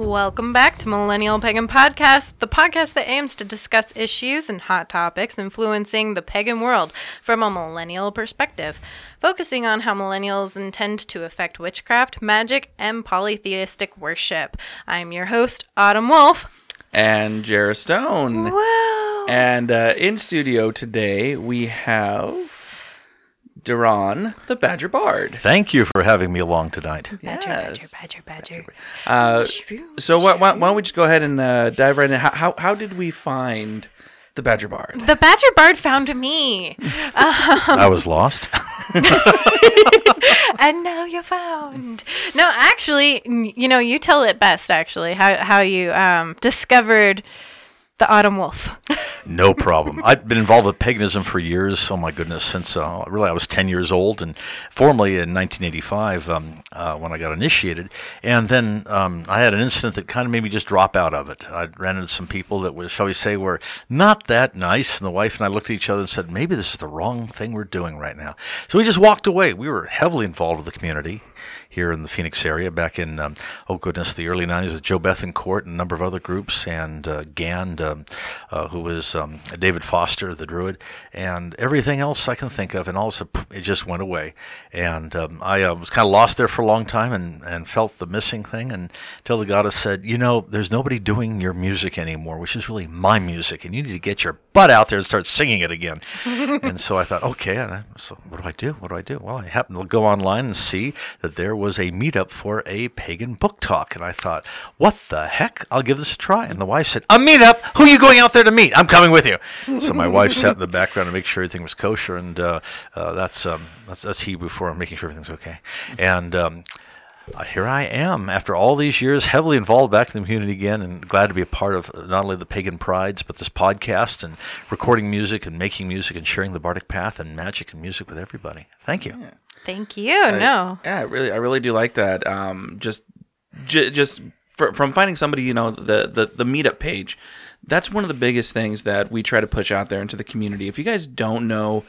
Welcome back to Millennial Pagan Podcast, the podcast that aims to discuss issues and hot topics influencing the pagan world from a millennial perspective, focusing on how millennials intend to affect witchcraft, magic, and polytheistic worship. I'm your host, Autumn Wolf. and Jarrah Stone. Wow. And uh, in studio today we have Duran, the Badger Bard. Thank you for having me along tonight. Badger, Yes. badger, badger, badger. Uh, so why, why, why don't we just go ahead and uh, dive right in? How, how, how did we find the Badger Bard? The Badger Bard found me, I was lost. and now you're found. No, actually, you know, you tell it best. Actually, how how you um, discovered the Autumn Wolf. No problem. I've been involved with paganism for years. Oh my goodness, since uh, really I was 10 years old, and formally in 1985 um, uh, when I got initiated. And then um, I had an incident that kind of made me just drop out of it. I ran into some people that was, shall we say, were not that nice, and the wife and I looked at each other and said, maybe this is the wrong thing we're doing right now. So we just walked away. We were heavily involved with the community here in the Phoenix area back in, um, oh goodness, the early 90s with Joe Bethancourt and a number of other groups, and uh, Gand, um, uh, who was um, David Foster, the Druid, and everything else I can think of. And all of a sudden, it just went away. And um, I uh, was kind of lost there for a long time and, and felt the missing thing and until the goddess said, You know, there's nobody doing your music anymore, which is really my music, and you need to get your butt out there and start singing it again. and so I thought, okay, and I, so what do I do? What do I do? Well, I happened to go online and see that there was a meetup for a pagan book talk, and I thought, what the heck? I'll give this a try. And the wife said, a meetup? Who are you going out there to meet? I'm coming with you. so my wife sat in the background to make sure everything was kosher, and uh, uh, that's um, that's that's Hebrew for making sure everything's okay. And um, uh, here I am after all these years, heavily involved back in the community again, and glad to be a part of not only the Pagan Prides, but this podcast and recording music and making music and sharing the Bardic Path and magic and music with everybody. Thank you. Thank you. no. Yeah, I really, I really do like that. Um, just, j- just fr- from finding somebody, you know, the, the the meetup page. That's one of the biggest things that we try to push out there into the community. If you guys don't know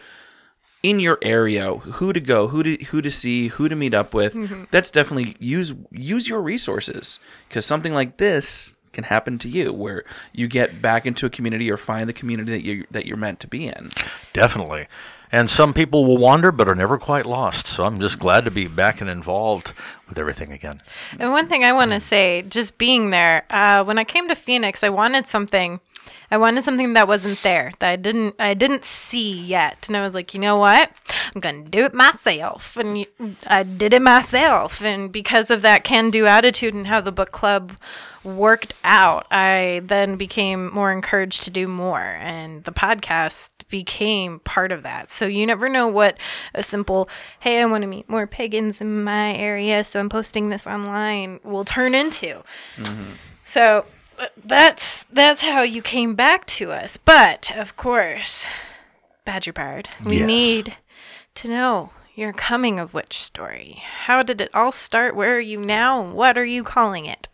in your area who to go, who to who to see, who to meet up with, that's definitely use use your resources because something like this can happen to you where you get back into a community or find the community that you that you're meant to be in. Definitely. And some people will wander but are never quite lost. So I'm just glad to be back and involved with everything again. And one thing I want to say, just being there, uh, when I came to Phoenix, I wanted something. I wanted something that wasn't there, that I didn't, I didn't see yet. And I was like, you know what? I'm gonna do it myself, and I did it myself. And because of that can-do attitude and how the book club worked out, I then became more encouraged to do more, and the podcast became part of that. So you never know what a simple, hey, I want to meet more pagans in my area, so I'm posting this online will turn into. So uh, that's that's how you came back to us. But of course, Badger Bard, we Yes. need to know your coming of witch story. How did it all start? Where are you now? What are you calling it?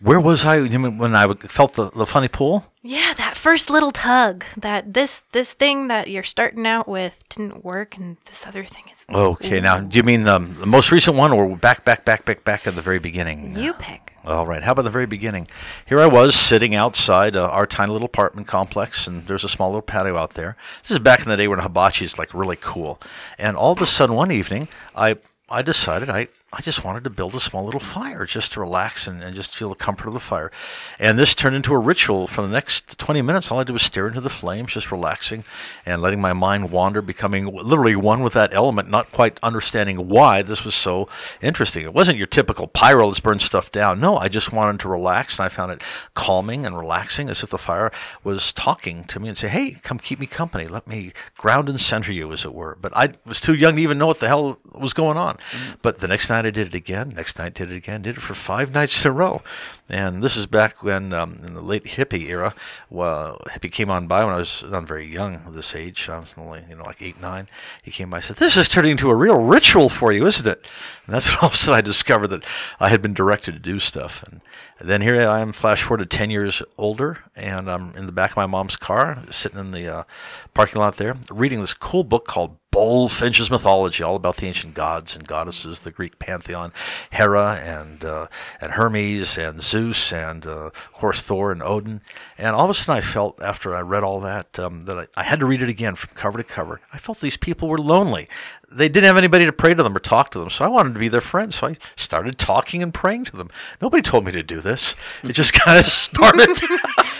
Where was I when I felt the, the funny pull? Yeah, that first little tug. That this this thing that you're starting out with didn't work, and this other thing is. Okay, now do you mean um, the most recent one or back, back, back, back, back at the very beginning? You pick. All right. How about the very beginning? Here I was sitting outside uh, our tiny little apartment complex, and there's a small little patio out there. This is back in the day when hibachi is like really cool. And all of a sudden, one evening, I I decided I. I just wanted to build a small little fire just to relax and, and just feel the comfort of the fire. And this turned into a ritual for the next 20 minutes. All I did was stare into the flames, just relaxing and letting my mind wander, becoming literally one with that element, not quite understanding why this was so interesting. It wasn't your typical pyro that's burns stuff down. No, I just wanted to relax, and I found it calming and relaxing, as if the fire was talking to me and say, "Hey, come keep me company. Let me ground and center you, as it were." But I was too young to even know what the hell was going on. Mm-hmm. But the next night I did it again. Next night did it again. Did it for five nights in a row. And this is back when, um, in the late hippie era, well, hippie came on by when I was not very young, this age. I was only, you know, like eight, nine. He came by and said, This is turning into a real ritual for you, isn't it? And that's when all of a sudden I discovered that I had been directed to do stuff. And then here I am, flash forward to 10 years older, and I'm in the back of my mom's car, sitting in the uh, parking lot there, reading this cool book called Bulfinch's mythology, all about the ancient gods and goddesses, the Greek pantheon, Hera and uh, and Hermes and Zeus and uh, of course Thor and Odin. And all of a sudden, I felt after I read all that um, that I, I had to read it again from cover to cover. I felt these people were lonely. They didn't have anybody to pray to them or talk to them, so I wanted to be their friend. So I started talking and praying to them. Nobody told me to do this. It just kind of started,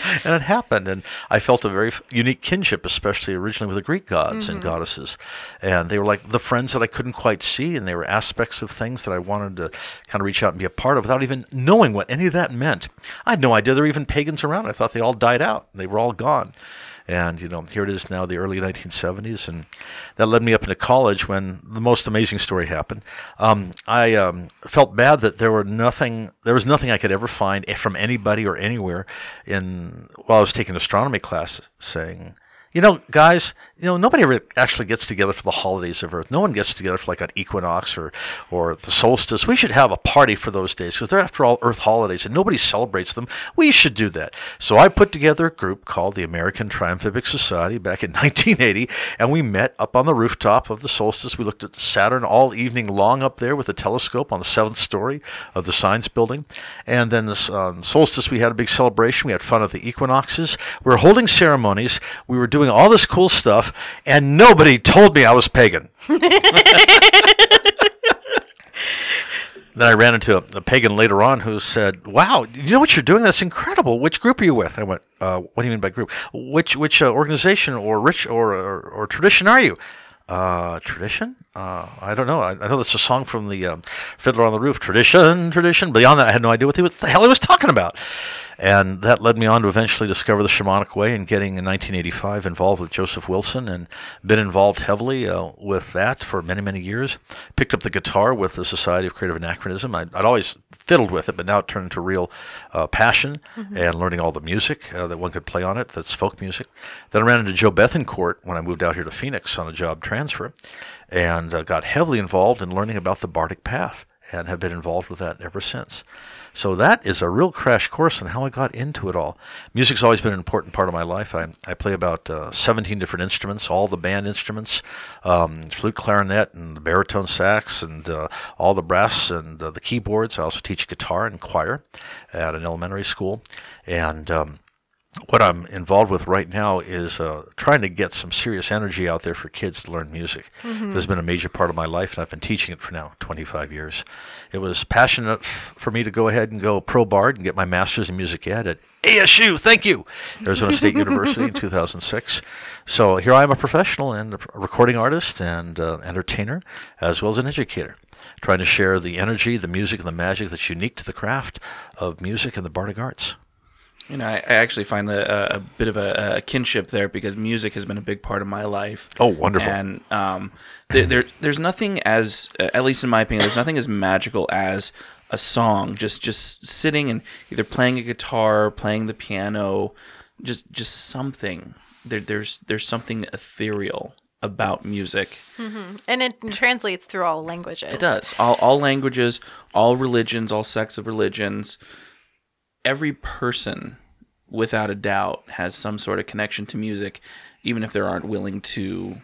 and it happened. And I felt a very unique kinship, especially originally with the Greek gods and mm-hmm. goddesses. And they were like the friends that I couldn't quite see, and they were aspects of things that I wanted to kind of reach out and be a part of without even knowing what any of that meant. I had no idea there were even pagans around. I thought they all died out. They were all gone. And, you know, here it is now, the early 1970s. And that led me up into college when the most amazing story happened. Um, I um, felt bad that there were nothing, there was nothing I could ever find from anybody or anywhere in, while I was taking astronomy class saying, you know, guys, you know, nobody ever actually gets together for the holidays of Earth. No one gets together for like an equinox or, or the solstice. We should have a party for those days because they're, after all, Earth holidays and nobody celebrates them. We should do that. So I put together a group called the American Triumphic Society back in 1980, and we met up on the rooftop of the solstice. We looked at Saturn all evening long up there with a telescope on the seventh story of the science building. And then this, uh, on solstice, we had a big celebration. We had fun at the equinoxes. We were holding ceremonies. We were doing all this cool stuff, and nobody told me I was pagan. Then I ran into a, a pagan later on who said, "Wow, you know what you're doing? That's incredible. Which group are you with?" I went, uh, "What do you mean by group? Which which uh, organization or rich or, or or tradition are you?" Uh, tradition? Uh, I don't know. I, I know that's a song from the um, Fiddler on the Roof. Tradition, tradition. Beyond that, I had no idea what, was, the hell he was talking about. And that led me on to eventually discover the shamanic way and getting in 1985 involved with Joseph Wilson and been involved heavily uh, with that for many, many years. Picked up the guitar with the Society of Creative Anachronism. I'd, I'd always fiddled with it, but now it turned into real uh, passion and learning all the music uh, that one could play on it. That's folk music. Then I ran into Joe Bethancourt when I moved out here to Phoenix on a job transfer and uh, got heavily involved in learning about the Bardic Path and have been involved with that ever since. So that is a real crash course on how I got into it all. Music's always been an important part of my life. I, I play about uh, 17 different instruments, all the band instruments, um, flute, clarinet, and baritone sax, and uh, all the brass and uh, the keyboards. I also teach guitar and choir at an elementary school. And um, what I'm involved with right now is uh, trying to get some serious energy out there for kids to learn music. This has been a major part of my life, and I've been teaching it for now 25 years. It was passionate f- for me to go ahead and go pro bard and get my master's in music ed at ASU. Thank you, Arizona State University in 2006. So here I am, a professional and a recording artist and uh, entertainer, as well as an educator trying to share the energy, the music, and the magic that's unique to the craft of music and the bardic arts. You know, I, I actually find the, uh, a bit of a, a kinship there because music has been a big part of my life. Oh, wonderful. And um, there, there, there's nothing as, uh, at least in my opinion, there's nothing as magical as a song. Just, just sitting and either playing a guitar, playing the piano, just, just something. There, there's, there's something ethereal about music. And it translates through all languages. It does. All, all languages, all religions, all sects of religions. Every person, without a doubt, has some sort of connection to music, even if they aren't willing to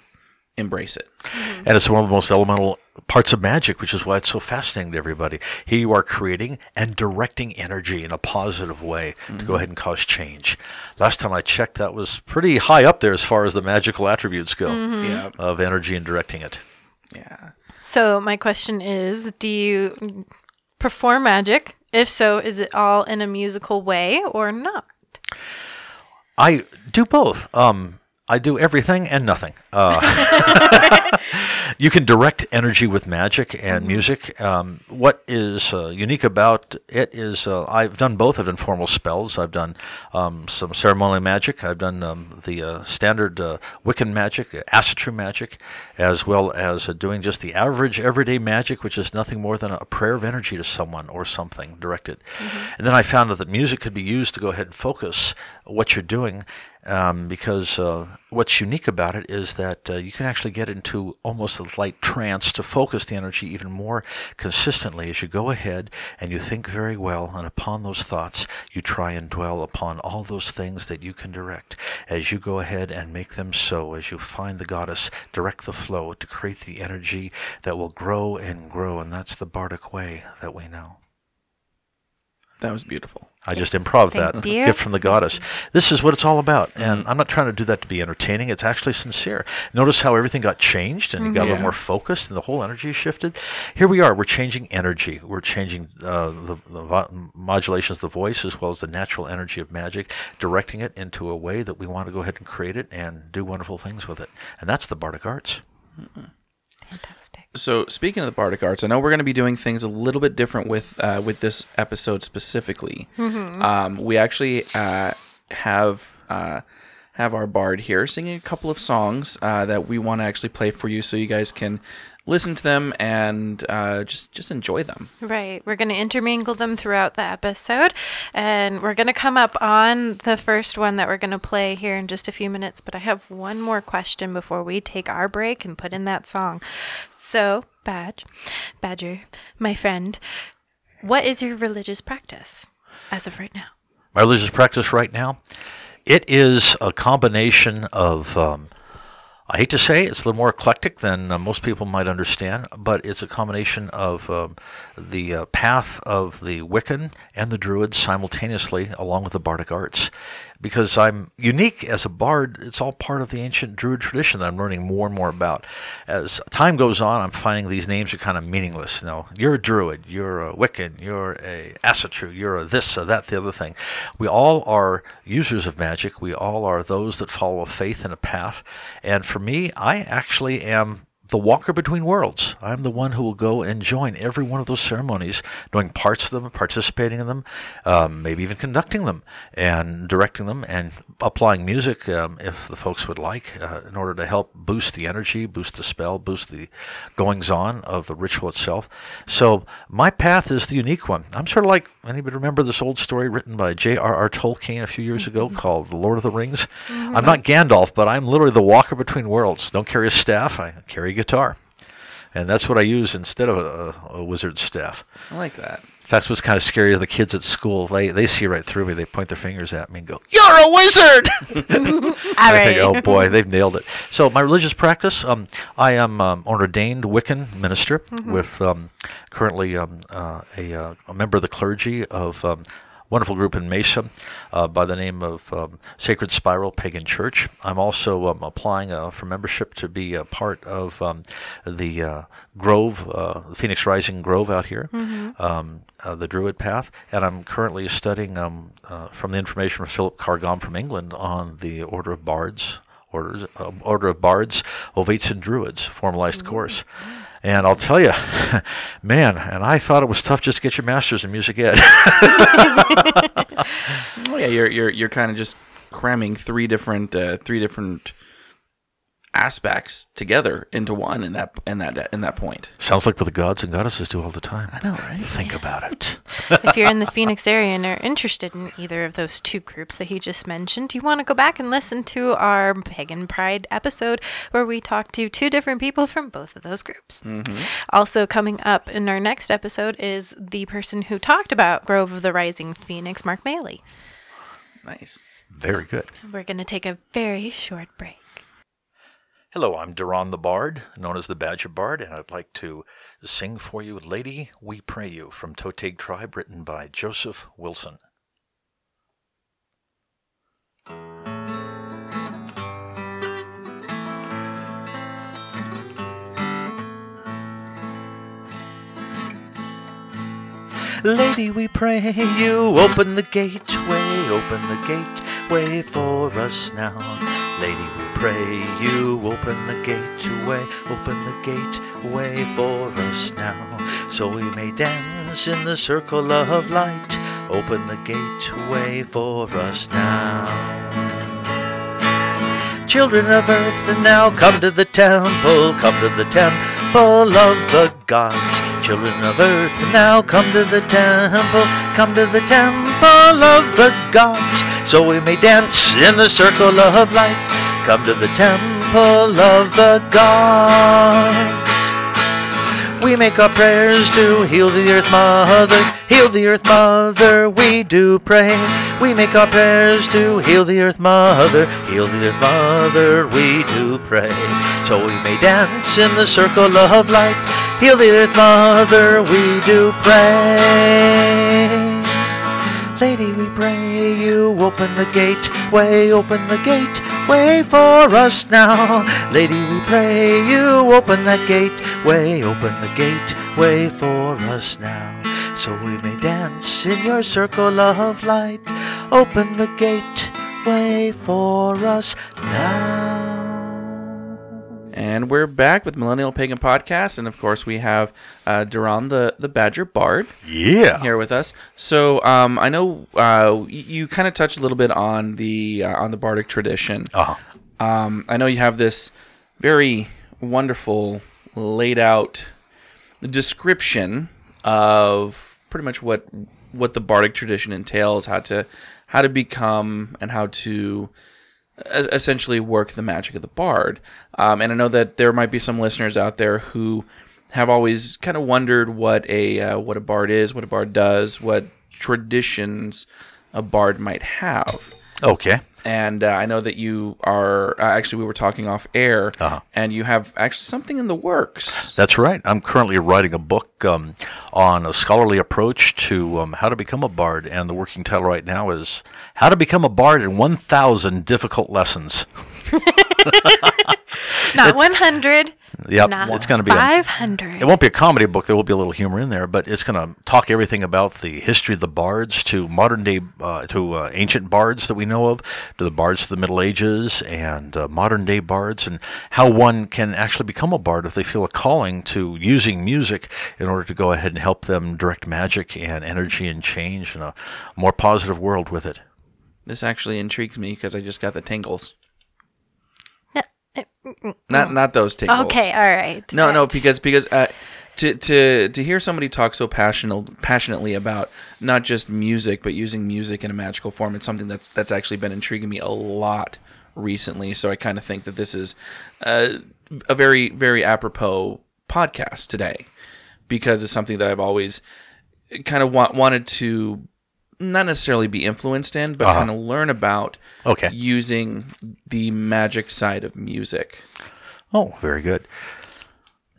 embrace it. Mm-hmm. And it's one of the most elemental parts of magic, which is why it's so fascinating to everybody. Here you are creating and directing energy in a positive way to go mm-hmm. ahead and cause change. Last time I checked, that was pretty high up there as far as the magical attributes go mm-hmm. Yeah. of energy and directing it. Yeah. So my question is, do you perform magic? If so, is it all in a musical way or not? I do both. Um, I do everything and nothing. Uh, you can direct energy with magic and music. Um, what is uh, unique about it is uh, I've done both. I've done formal spells. I've done um, some ceremonial magic. I've done um, the uh, standard uh, Wiccan magic, Asatru magic, as well as uh, doing just the average everyday magic, which is nothing more than a prayer of energy to someone or something directed. And then I found out that music could be used to go ahead and focus what you're doing um, because uh, what's unique about it is that uh, you can actually get into almost a light trance to focus the energy even more consistently as you go ahead and you think very well, and upon those thoughts, you try and dwell upon all those things that you can direct. As you go ahead and make them so, as you find the goddess, direct the flow to create the energy that will grow and grow, and that's the bardic way that we know. That was beautiful. I just improv Thank that you. gift from the goddess. This is what it's all about, and mm-hmm. I'm not trying to do that to be entertaining. It's actually sincere. Notice how everything got changed, and you got a Yeah. little mm-hmm. more focused, and the whole energy shifted. Here we are. We're changing energy. We're changing uh, the, the vo- modulations of the voice as well as the natural energy of magic, directing it into a way that we want to go ahead and create it and do wonderful things with it. And that's the Bardic Arts. Mm-hmm. Fantastic. So speaking of the bardic arts, I know we're going to be doing things a little bit different with uh, with this episode specifically. Um, we actually uh, have uh, have our bard here singing a couple of songs uh, that we want to actually play for you, so you guys can listen to them and uh, just just enjoy them. Right. We're going to intermingle them throughout the episode. And we're going to come up on the first one that we're going to play here in just a few minutes. But I have one more question before we take our break and put in that song. So, Badge, Badger, my friend, what is your religious practice as of right now? my religious practice right now, it is a combination of. Um, I hate to say it's a little more eclectic than uh, most people might understand, but it's a combination of um, the uh, path of the Wiccan and the Druids simultaneously, along with the Bardic arts. Because I'm unique as a bard, it's all part of the ancient Druid tradition that I'm learning more and more about. As time goes on, I'm finding these names are kind of meaningless. You know, you're a Druid, you're a Wiccan, you're a Asatru, you're a this, a that, the other thing. We all are users of magic. We all are those that follow a faith and a path. And for me, I actually am the walker between worlds. I'm the one who will go and join every one of those ceremonies, knowing parts of them, participating in them, um, maybe even conducting them and directing them and applying music um, if the folks would like uh, in order to help boost the energy, boost the spell, boost the goings on of the ritual itself. So my path is the unique one. I'm sort of like anybody remember this old story written by J.R.R. Tolkien a few years ago mm-hmm. called The Lord of the Rings? Mm-hmm. I'm not Gandalf, but I'm literally the walker between worlds. Don't carry a staff, I carry a guitar. And that's what I use instead of a, a wizard's staff. I like that. Fact, what's kind of scary is the kids at school. They they see right through me. They point their fingers at me and go, "You're a wizard!" All I right. think, oh boy, they've nailed it. So my religious practice, um, I am um, an ordained Wiccan minister with um, currently um, uh, a, uh, a member of the clergy of. Wonderful group in Mesa uh, by the name of um, Sacred Spiral Pagan Church. I'm also um, applying uh, for membership to be a part of um, the uh, Grove, uh, Phoenix Rising Grove out here, um, uh, the Druid Path, and I'm currently studying um, uh, from the information from Philip Carr-Gomm from England on the Order of Bards, orders, uh, Order of Bards, Ovates and Druids, formalized course. And I'll tell you, man, and I thought it was tough just to get your master's in music ed. Oh yeah, you're you're you're kind of just cramming three different uh, three different aspects together into one in that in that in that point. Sounds like what the gods and goddesses do all the time. I know, right? Think about it. if you're in the Phoenix area and are interested in either of those two groups that he just mentioned, you want to go back and listen to our Pagan Pride episode where we talked to two different people from both of those groups. Mm-hmm. Also, coming up in our next episode is the person who talked about Grove of the Rising Phoenix, Mark Maley. Nice. Very good. We're going to take a very short break. Hello, I'm Duran the Bard, known as the Badger Bard, and I'd like to sing for you Lady, We Pray You from Toteg Tribe, written by Joseph Wilson. Lady, we pray you open the gateway, open the gateway for us now. Lady, we pray you open the gateway, open the gateway for us now. So we may dance in the circle of light, open the gateway for us now. Children of earth, and now come to the temple, come to the temple of the gods. Children of earth, and now come to the temple, come to the temple of the gods. so we may dance in the circle of light. Come to the temple of the gods. We make our prayers to heal the earth mother, heal the earth mother, we do pray. We make our prayers to heal the earth mother, heal the earth mother, we do pray. So we may dance in the circle of light, heal the earth mother, we do pray. Lady, we pray you open the gate, way open the gate, way for us now. Lady, we pray you open that gate, way open the gate, way for us now. So we may dance in your circle of light. Open the gate, way for us now. And we're back with Millennial Pagan Podcast, and of course we have uh, Duran the the Badger Bard Yeah. here with us. So um, I know uh, y- you kind of touched a little bit on the uh, on the bardic tradition. Uh-huh. Um, I know you have this very wonderful laid out description of pretty much what what the bardic tradition entails, how to how to become and how to essentially work the magic of the bard. Um, and I know that there might be some listeners out there who have always kind of wondered what a uh, what a bard is, what a bard does, what traditions a bard might have. Okay. And uh, I know that you are uh, actually we were talking off air, Uh-huh. and you have actually something in the works. That's right. I'm currently writing a book um, on a scholarly approach to um, how to become a bard, and the working title right now is "How to Become a Bard in 1,000 Difficult Lessons." Not 100. Yep, Not it's going to be. A, 500. it won't be a comedy book. There will be a little humor in there, but it's going to talk everything about the history of the bards to modern day, uh, to uh, ancient bards that we know of, to the bards of the Middle Ages and uh, modern day bards, and how one can actually become a bard if they feel a calling to using music in order to go ahead and help them direct magic and energy and change in a more positive world with it. This actually intrigues me because I just got the tingles. No, Not not those tingles. Okay, all right. No, no, because because uh, to to to hear somebody talk so passionate, passionately about not just music but using music in a magical form, it's something that's that's actually been intriguing me a lot recently. So I kind of think that this is uh, a very very apropos podcast today because it's something that I've always kind of wa- wanted to not necessarily be influenced in, but Uh-huh. kind of learn about Okay. using the magic side of music. Oh, very good.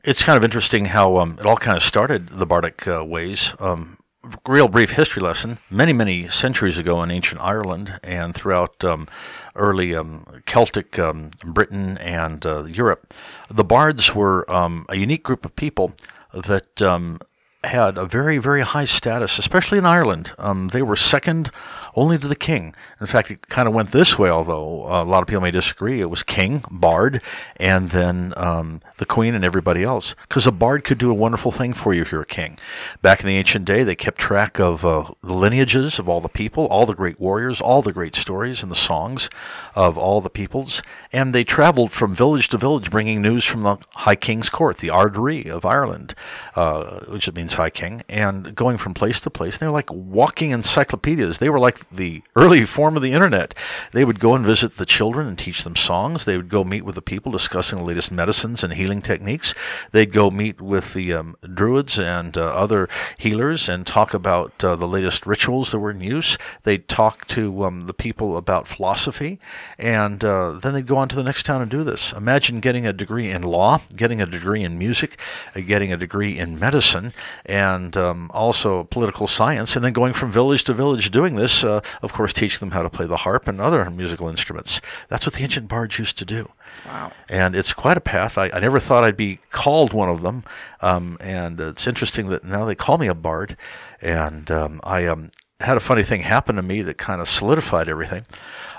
It's kind of interesting how um, it all kind of started the bardic uh, ways. Um, real brief history lesson. Many, many centuries ago in ancient Ireland and throughout um, early um, Celtic um, Britain and uh, Europe, the bards were um, a unique group of people that um, had a very, very high status, especially in Ireland. Um, they were second only to the king. In fact, it kind of went this way, although uh, a lot of people may disagree. It was king, bard, and then um, the queen and everybody else. Because a bard could do a wonderful thing for you if you're a king. Back in the ancient day, they kept track of uh, the lineages of all the people, all the great warriors, all the great stories and the songs of all the peoples. And they traveled from village to village bringing news from the High King's court, the Ardri of Ireland, uh, which means High King, and going from place to place. They were like walking encyclopedias. They were like the early form of the internet. They would go and visit the children and teach them songs. They would go meet with the people discussing the latest medicines and healing techniques. They'd go meet with the um, druids and uh, other healers and talk about uh, the latest rituals that were in use. They'd talk to um, the people about philosophy, and uh, then they'd go on to the next town and do this. Imagine getting a degree in law, getting a degree in music, uh, getting a degree in medicine, and um, also political science, and then going from village to village doing this. Uh, of course, teaching them how to play the harp and other musical instruments. That's what the ancient bards used to do. Wow. And it's quite a path. I, I never thought I'd be called one of them. Um, and it's interesting that now they call me a bard. And um, I um, had a funny thing happen to me that kind of solidified everything.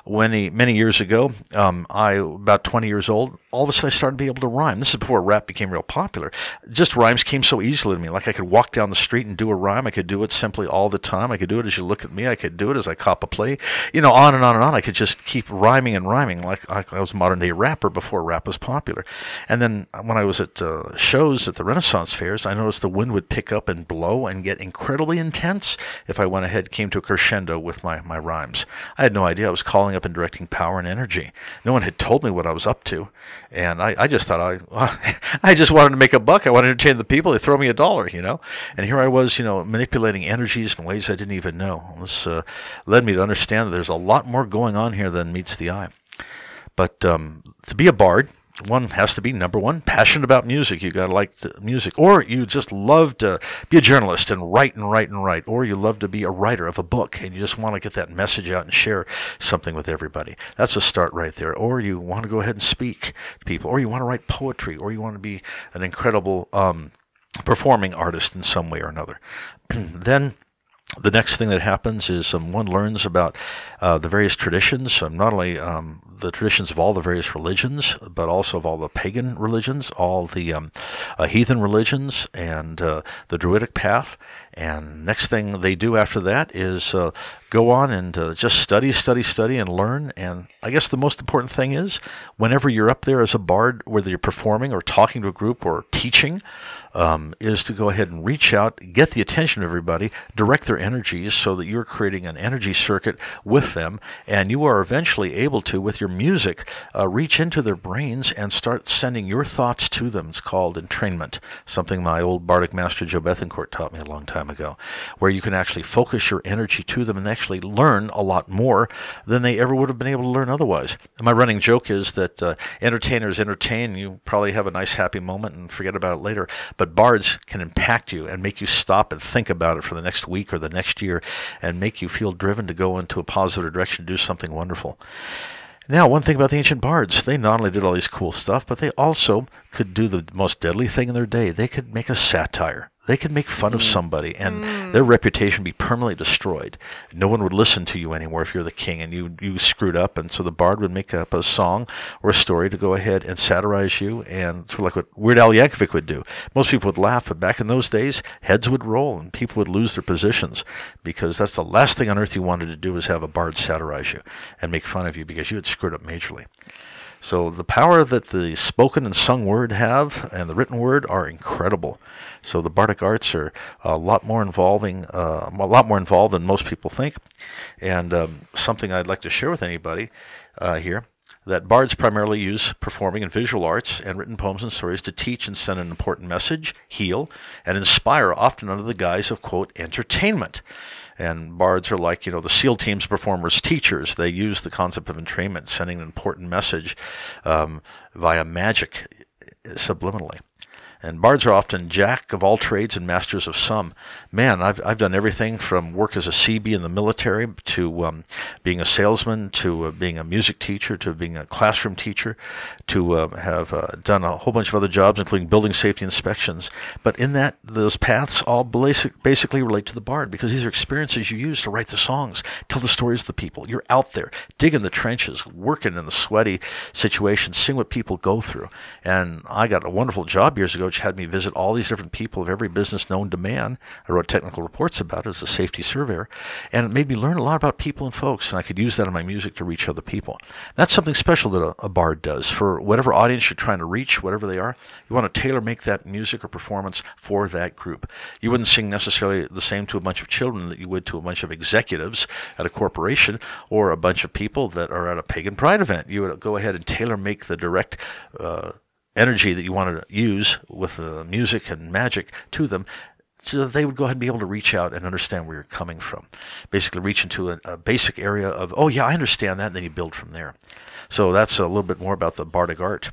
Many many years ago, um, I about 20 years old. All of a sudden, I started to be able to rhyme. This is before rap became real popular. Just rhymes came so easily to me. Like I could walk down the street and do a rhyme. I could do it simply all the time. I could do it as you look at me. I could do it as I cop a play. You know, on and on and on. I could just keep rhyming and rhyming like, like I was a modern day rapper before rap was popular. And then when I was at uh, shows at the Renaissance fairs, I noticed the wind would pick up and blow and get incredibly intense if I went ahead, came to a crescendo with my, my rhymes. I had no idea I was calling up and directing power and energy. No one had told me what I was up to. And I, I just thought I, I just wanted to make a buck. I wanted to entertain the people. They throw me a dollar, you know. And here I was, you know, manipulating energies in ways I didn't even know. This uh, led me to understand that there's a lot more going on here than meets the eye. But um, to be a bard, one has to be number one passionate about music. You got to like music. Or you just love to be a journalist and write and write and write. Or you love to be a writer of a book and you just want to get that message out and share something with everybody. That's a start right there. Or you want to go ahead and speak to people. Or you want to write poetry. Or you want to be an incredible um, performing artist in some way or another. Then the next thing that happens is um, one learns about uh, the various traditions, um, not only um, the traditions of all the various religions, but also of all the pagan religions, all the um, uh, heathen religions, and uh, the Druidic path. And next thing they do after that is uh, go on and uh, just study, study, study, and learn. And I guess the most important thing is whenever you're up there as a bard, whether you're performing or talking to a group or teaching, um, is to go ahead and reach out, get the attention of everybody, direct their energies so that you're creating an energy circuit with them, and you are eventually able to, with your music, uh, reach into their brains and start sending your thoughts to them. It's called entrainment, something my old bardic master Joe Bethancourt taught me a long time ago, where you can actually focus your energy to them and actually learn a lot more than they ever would have been able to learn otherwise. And my running joke is that uh, entertainers entertain, you probably have a nice happy moment and forget about it later. But but bards can impact you and make you stop and think about it for the next week or the next year and make you feel driven to go into a positive direction, do something wonderful. Now, one thing about the ancient bards, they not only did all these cool stuff, but they also could do the most deadly thing in their day. They could make a satire. They could make fun mm. of somebody and mm. their reputation be permanently destroyed. No one would listen to you anymore if you're the king and you, you screwed up. And so the bard would make up a song or a story to go ahead and satirize you and sort of like what Weird Al Yankovic would do. Most people would laugh, but back in those days, heads would roll and people would lose their positions because that's the last thing on earth you wanted to do was have a bard satirize you and make fun of you because you had screwed up majorly. So the power that the spoken and sung word have and the written word are incredible. So the bardic arts are a lot more involving, uh, a lot more involved than most people think. And um, something I'd like to share with anybody uh, here that bards primarily use performing and visual arts and written poems and stories to teach and send an important message, heal, and inspire, often under the guise of, quote, entertainment. And bards are like, you know, the SEAL team's performers, teachers. They use the concept of entrainment, sending an important message um, via magic subliminally. And bards are often jack of all trades and masters of some. Man, I've, I've done everything from work as a CB in the military to um, being a salesman to uh, being a music teacher to being a classroom teacher to uh, have uh, done a whole bunch of other jobs, including building safety inspections. But in that, those paths all basic, basically relate to the bard because these are experiences you use to write the songs, tell the stories of the people. You're out there, digging the trenches, working in the sweaty situations, seeing what people go through. And I got a wonderful job years ago which had me visit all these different people of every business known to man. I wrote technical reports about it as a safety surveyor, and it made me learn a lot about people and folks, and I could use that in my music to reach other people. That's something special that a, a bard does for whatever audience you're trying to reach, whatever they are. You want to tailor make that music or performance for that group. You wouldn't sing necessarily the same to a bunch of children that you would to a bunch of executives at a corporation or a bunch of people that are at a pagan pride event. You would go ahead and tailor make the direct uh, energy that you want to use with the music and magic to them so that they would go ahead and be able to reach out and understand where you're coming from. Basically, reach into a, a, basic area of, oh, yeah, I understand that, and then you build from there. So that's a little bit more about the bardic art.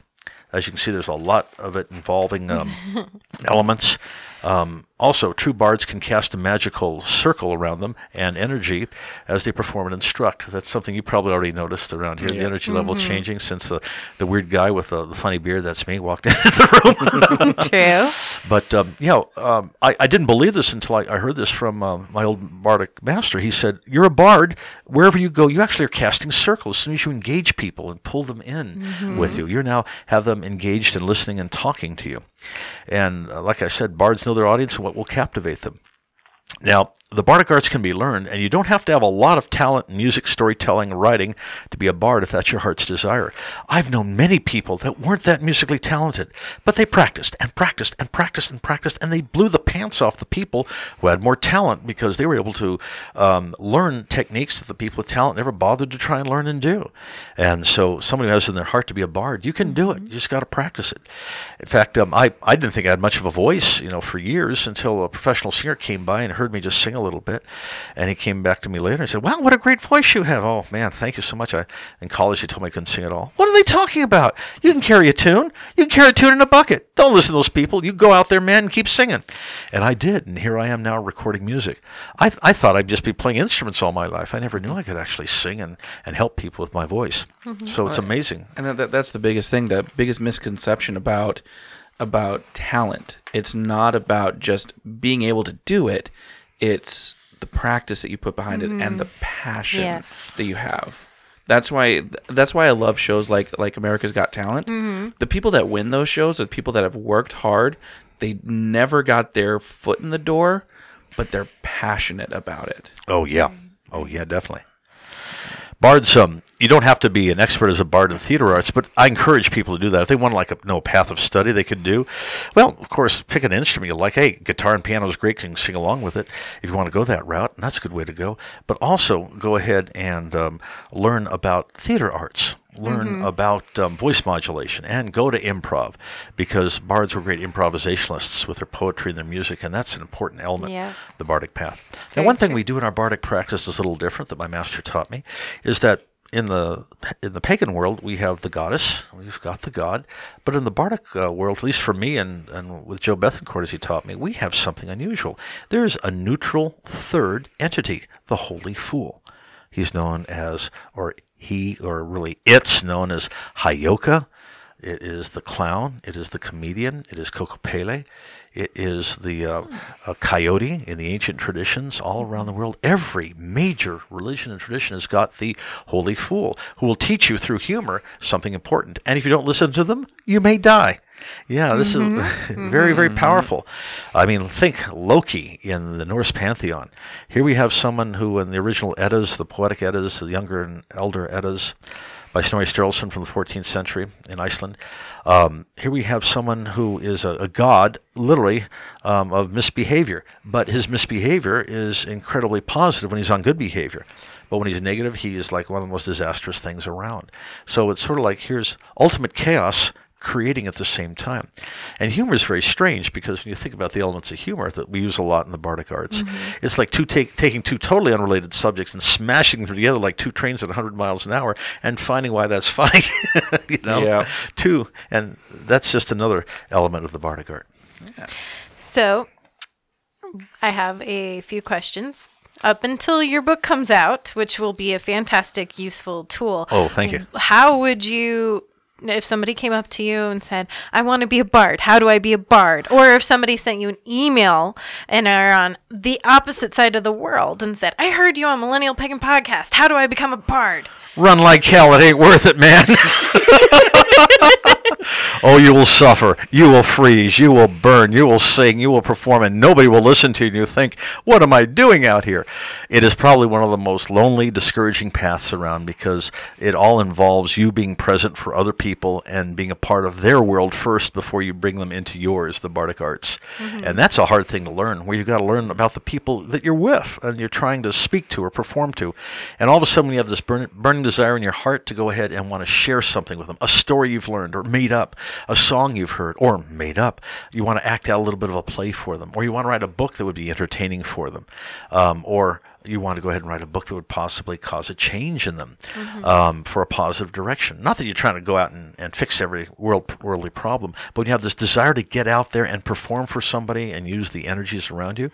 As you can see, there's a lot of it involving um, elements. Um, also, true bards can cast a magical circle around them and energy as they perform and instruct. That's something you probably already noticed around here. The Yeah. energy level changing since the, the weird guy with the, the funny beard, that's me, walked into the room. True. But um, you know, um, I, I didn't believe this until I, I heard this from um, my old bardic master. He said, "You're a bard. Wherever you go, you actually are casting circles. As soon as you engage people and pull them in with you, you now have them engaged and listening and talking to you. And uh, like I said, bards know their audience and what will captivate them. Now, the bardic arts can be learned, and you don't have to have a lot of talent in music, storytelling, writing to be a bard if that's your heart's desire. I've known many people that weren't that musically talented, but they practiced and practiced and practiced and practiced, and they blew the pants off the people who had more talent because they were able to um, learn techniques that the people with talent never bothered to try and learn and do. And so, somebody who has in their heart to be a bard, you can do it. You just got to practice it. In fact, um, I, I didn't think I had much of a voice, you know, for years until a professional singer came by and heard me just sing a little bit. And he came back to me later and said, Wow, what a great voice you have. Oh, man, thank you so much. I, in college, they told me I couldn't sing at all. What are they talking about? You can carry a tune. You can carry a tune in a bucket. Don't listen to those people. You go out there, man, and keep singing. And I did. And here I am now recording music. I, I thought I'd just be playing instruments all my life. I never knew I could actually sing and, and help people with my voice. Mm-hmm. So it's amazing. and that, that, that's the biggest thing the biggest misconception about about talent it's not about just being able to do it it's the practice that you put behind it and the passion Yes. that you have that's why that's why I love shows like like America's Got Talent. The people that win those shows are people that have worked hard. They never got their foot in the door, but they're passionate about it. Oh yeah. Oh yeah, definitely. Bards, um, you don't have to be an expert as a bard in theater arts, but I encourage people to do that. If they want like a know a path of study they could do, well, of course, pick an instrument you like. Hey, guitar and piano is great. You can sing along with it if you want to go that route, and that's a good way to go. But also go ahead and um, learn about theater arts. Learn about um, voice modulation and go to improv because bards were great improvisationalists with their poetry and their music, and that's an important element Yes. the bardic path. Now, Very one thing we do in our bardic practice is a little different that my master taught me, is that in the in the pagan world we have the goddess, we've got the god, but in the bardic uh, world, at least for me and, and with Joe Bethancourt as he taught me, we have something unusual. There's a neutral third entity, the holy fool. He's known as, or he, or really it's known as Heyoka. It is the clown. It is the comedian. It is Kokopelli. It is the uh, uh, coyote in the ancient traditions all around the world. Every major religion and tradition has got the holy fool who will teach you through humor something important. And if you don't listen to them, you may die. Yeah, this is very, very powerful. I mean, think Loki in the Norse pantheon. Here we have someone who, in the original Eddas, the poetic Eddas, the younger and elder Eddas, by Snorri Sturluson from the 14th century in Iceland. Um, here we have someone who is a, a god, literally, um, of misbehavior, but his misbehavior is incredibly positive when he's on good behavior. But when he's negative, he is like one of the most disastrous things around. So it's sort of like here's ultimate chaos creating at the same time. And humor is very strange because when you think about the elements of humor that we use a lot in the bardic arts, mm-hmm. it's like two take, taking two totally unrelated subjects and smashing them together like two trains at 100 miles an hour and finding why that's funny. you know, Yeah. two, and that's just another element of the bardic art. So, I have a few questions. Up until your book comes out, which will be a fantastic, useful tool. Oh, thank you. How would you, if somebody came up to you and said, I want to be a bard, how do I be a bard? Or if somebody sent you an email and are on the opposite side of the world and said, I heard you on Millennial Pagan Podcast, how do I become a bard? Run like hell. It ain't worth it, man. oh, you will suffer. You will freeze. You will burn. You will sing. You will perform, and nobody will listen to you. And you think, what am I doing out here? It is probably one of the most lonely, discouraging paths around because it all involves you being present for other people and being a part of their world first before you bring them into yours, the Bardic arts. Mm-hmm. And that's a hard thing to learn, where you've got to learn about the people that you're with and you're trying to speak to or perform to. And all of a sudden, you have this burn, burning desire in your heart to go ahead and want to share something with them a story you've learned or made up, a song you've heard or made up. You want to act out a little bit of a play for them, or you want to write a book that would be entertaining for them, um, or you want to go ahead and write a book that would possibly cause a change in them um, for a positive direction. Not that you're trying to go out and, and fix every world, worldly problem, but when you have this desire to get out there and perform for somebody and use the energies around you,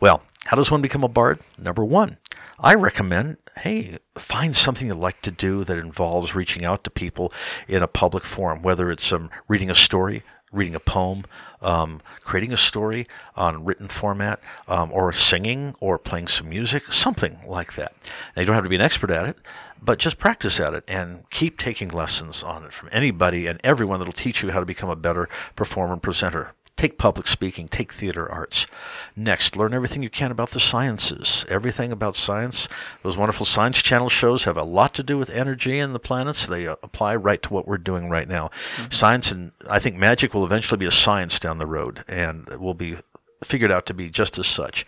well, how does one become a bard? Number one, I recommend, hey, find something you like to do that involves reaching out to people in a public forum, whether it's um, reading a story, reading a poem, um, creating a story on written format, um, or singing or playing some music, something like that. Now, you don't have to be an expert at it, but just practice at it and keep taking lessons on it from anybody and everyone that'll teach you how to become a better performer and presenter. Take public speaking, take theater arts. Next, learn everything you can about the sciences. Everything about science. Those wonderful Science Channel shows have a lot to do with energy and the planets. They uh, apply right to what we're doing right now. Science and I think magic will eventually be a science down the road and will be figured out to be just as such.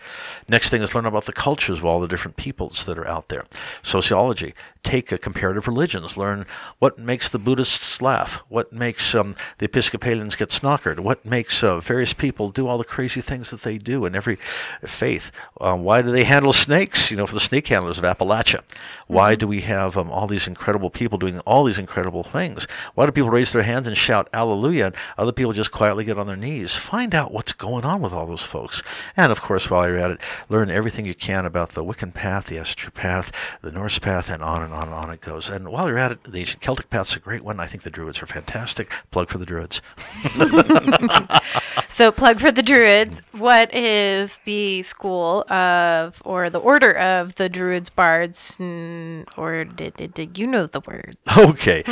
Next thing is learn about the cultures of all the different peoples that are out there. Sociology, take a comparative religions, learn what makes the Buddhists laugh, what makes um, the Episcopalians get snockered, what makes uh, various people do all the crazy things that they do in every faith. Um, why do they handle snakes? You know, for the snake handlers of Appalachia. Why do we have um, all these incredible people doing all these incredible things? Why do people raise their hands and shout Alleluia, and other people just quietly get on their knees? Find out what's going on with all those folks. And of course, while you're at it, learn everything you can about the Wiccan path, the Esther path, the Norse path, and on and on and on it goes. And while you're at it, the ancient Celtic path's a great one. I think the Druids are fantastic. Plug for the Druids. So, plug for the Druids. What is the school of, or the order of the Druids, Bards, mm, or did, did, did you know the word? Okay,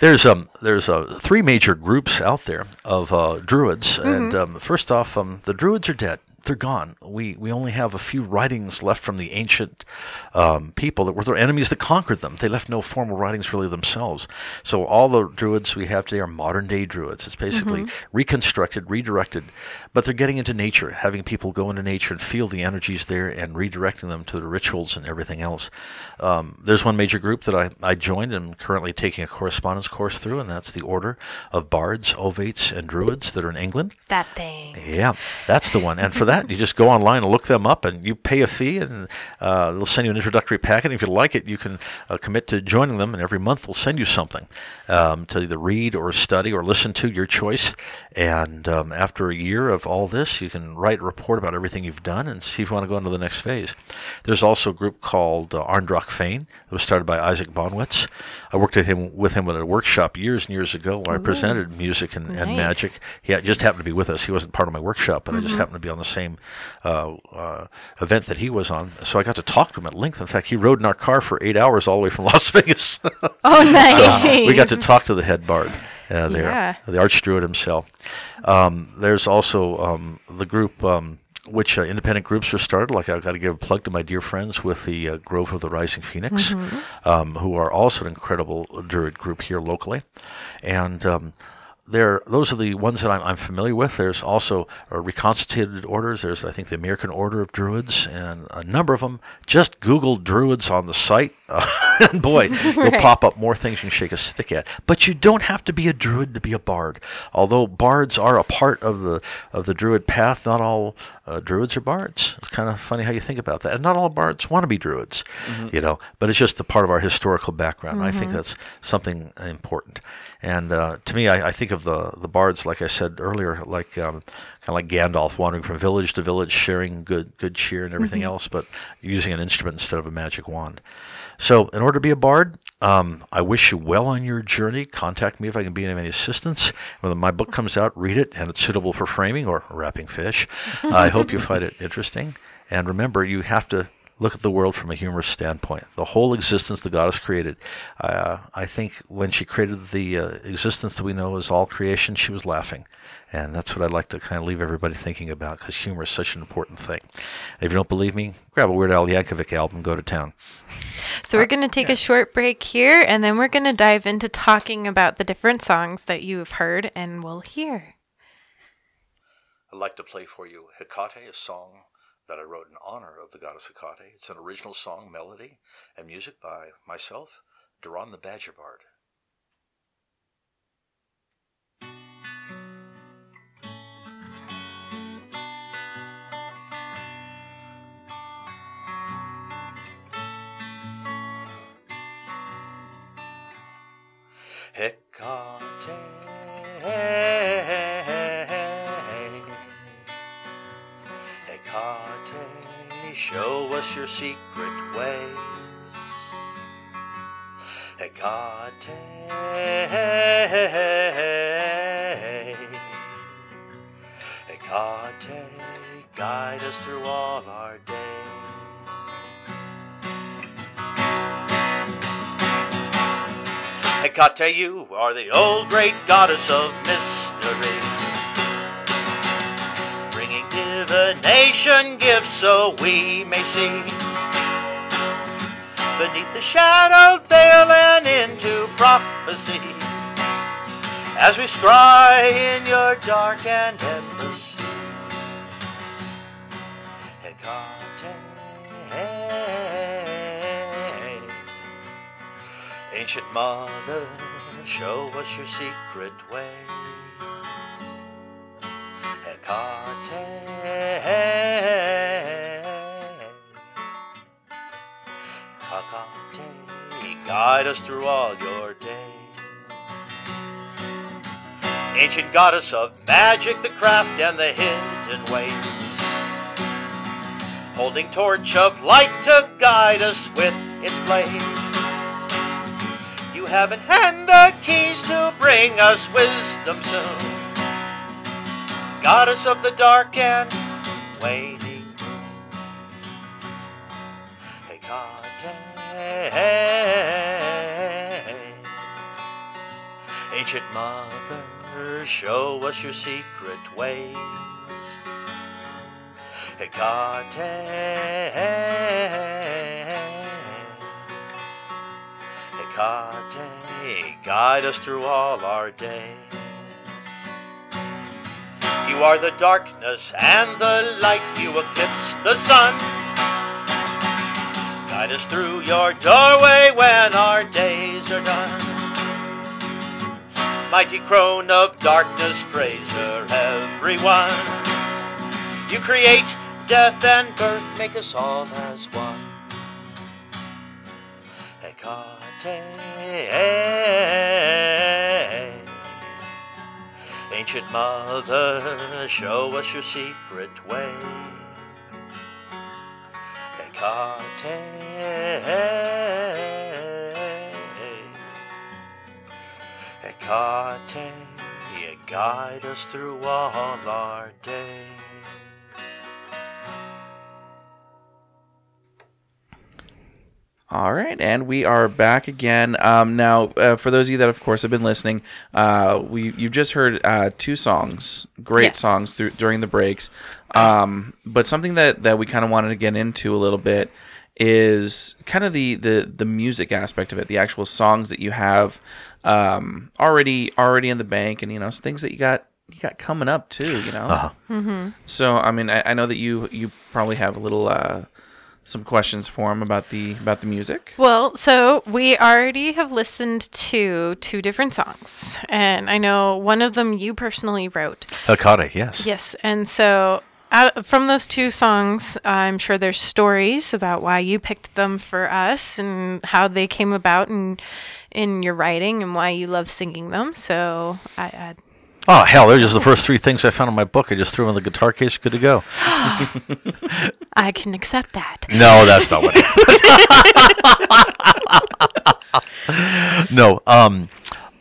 there's um there's uh, three major groups out there of uh, druids, and um, first off, um, the druids are dead. They're gone. We we only have a few writings left from the ancient um, people that were their enemies that conquered them. They left no formal writings really themselves. So all the druids we have today are modern day druids. It's basically reconstructed, redirected, but they're getting into nature, having people go into nature and feel the energies there and redirecting them to the rituals and everything else. Um, there's one major group that I, I joined and currently taking a correspondence course through, and that's the Order of Bards, Ovates, and Druids that are in England. That thing. Yeah, that's the one. And for that, you just go online and look them up, and you pay a fee, and uh, they'll send you an introductory packet. And If you like it, you can uh, commit to joining them, and every month they'll send you something um, to either read or study or listen to, your choice. And um, after a year of all this, you can write a report about everything you've done and see if you want to go into the next phase. There's also a group called uh, Ár nDraíocht Féin. It was started by Isaac Bonewits. I worked at him with him at a workshop years and years ago where I presented music and, and magic. He just happened to be with us. He wasn't part of my workshop, but I just happened to be on the same uh, uh, event that he was on. So I got to talk to him at length. In fact, he rode in our car for eight hours all the way from Las Vegas. Oh, nice. So we got to talk to the head bard uh, there, Yeah. the archdruid himself. Um, there's also um, the group. Um, which uh, independent groups are started? Like I've got to give a plug to my dear friends with the uh, Grove of the Rising Phoenix, um, who are also an incredible druid group here locally, and um, there, those are the ones that I'm, I'm familiar with. There's also uh, reconstituted orders. There's, I think, the American Order of Druids, and a number of them. Just Google Druids on the site, and boy, you'll pop up more things you can shake a stick at. But you don't have to be a druid to be a bard. Although bards are a part of the of the druid path, not all uh, druids are bards. It's kind of funny how you think about that. And not all bards want to be druids, you know. But it's just a part of our historical background. I think that's something important. And uh, to me, I, I think of the the bards, like I said earlier, like um, kind of like Gandalf wandering from village to village, sharing good good cheer and everything else, but using an instrument instead of a magic wand. So, in order to be a bard, um, I wish you well on your journey. Contact me if I can be of any assistance. When my book comes out, read it, and it's suitable for framing or wrapping fish. I hope you find it interesting. And remember, you have to look at the world from a humorous standpoint. The whole existence the goddess created. Uh, I think when she created the uh, existence that we know as all creation, she was laughing. And that's what I'd like to kind of leave everybody thinking about because humor is such an important thing. If you don't believe me, grab a Weird Al Yankovic album, go to town. So we're going to take a short break here, and then we're going to dive into talking about the different songs that you have heard and will hear. I'd like to play for you Hecate, a song that I wrote in honor of the goddess Hecate. It's an original song, melody, and music by myself, Duran the Badger Bard. Hecate, show us your secret ways. Hecate, Hecate, guide us through all our Hecate, you are the old great goddess of mystery, bringing divination gifts so we may see beneath the shadowed veil and into prophecy. As we scry in your dark and endless ancient mother, show us your secret ways. Hecate. Hecate, guide us through all your days. Ancient goddess of magic, the craft, and the hidden ways. Holding torch of light to guide us with its blaze. In hand the keys to bring us wisdom soon. Goddess of the dark and waiting Hecate. Ancient mother, show us your secret ways. Hecate. Hecate, guide us through all our days. You are the darkness and the light, you eclipse the sun. Guide us through your doorway when our days are done. Mighty crone of darkness, praise her, everyone. You create death and birth, make us all as one. Ancient mother, show us your secret way. Hecate. Hecate, you guide us through all our days. All right, and we are back again. Um, now, uh, for those of you that, of course, have been listening, uh, we you've just heard uh, two songs, great Yes. songs through, during the breaks. Um, but something that, that we kind of wanted to get into a little bit is kind of the, the the music aspect of it, the actual songs that you have um, already already in the bank, and you know things that you got you got coming up too. You know, so I mean, I, I know that you you probably have a little. Some questions for him about the about the music. Well, so we already have listened to two different songs, and I know one of them you personally wrote. Hecate, yes. Yes, and so out, from those two songs, I'm sure there's stories about why you picked them for us and how they came about in in your writing and why you love singing them. So I, I Oh, hell, they're just the first three things I found in my book. I just threw them in the guitar case, good to go. I can accept that. No, that's not what happened. no, um,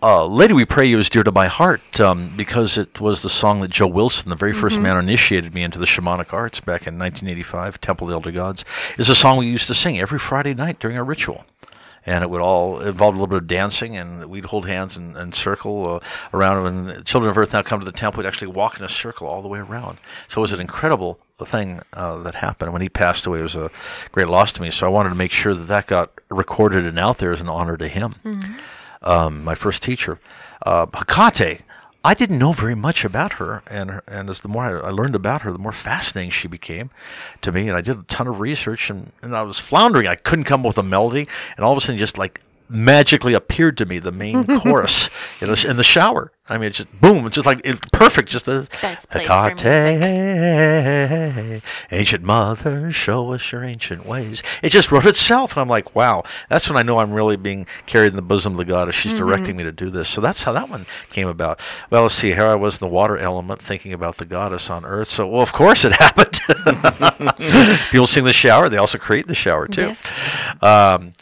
uh, Lady We Pray You is dear to my heart um, because it was the song that Joe Wilson, the very 1st man initiated me into the shamanic arts back in 1985, Temple of the Elder Gods, is a song we used to sing every Friday night during our ritual. And it would all involve a little bit of dancing, and we'd hold hands and, and circle uh, around. And children of Earth now come to the temple, we'd actually walk in a circle all the way around. So it was an incredible thing uh, that happened. When he passed away, it was a great loss to me. So I wanted to make sure that that got recorded and out there as an honor to him um, my first teacher. Uh, Hecate, I didn't know very much about her, and and as the more I, learned about her, the more fascinating she became to me. And I did a ton of research, and, and I was floundering. I couldn't come up with a melody, and all of a sudden, just like magically appeared to me, the main chorus in the, in the shower. I mean, it's just boom, it's just like perfect. Just the Best place for Hecate, ancient mother, show us your ancient ways. It just wrote itself, and I'm like, wow, that's when I know I'm really being carried in the bosom of the goddess. She's directing me to do this. So that's how that one came about. Well, let's see. Here I was in the water element, thinking about the goddess on earth. So, well, of course it happened. People sing the shower. They also create the shower too. Yes. Um,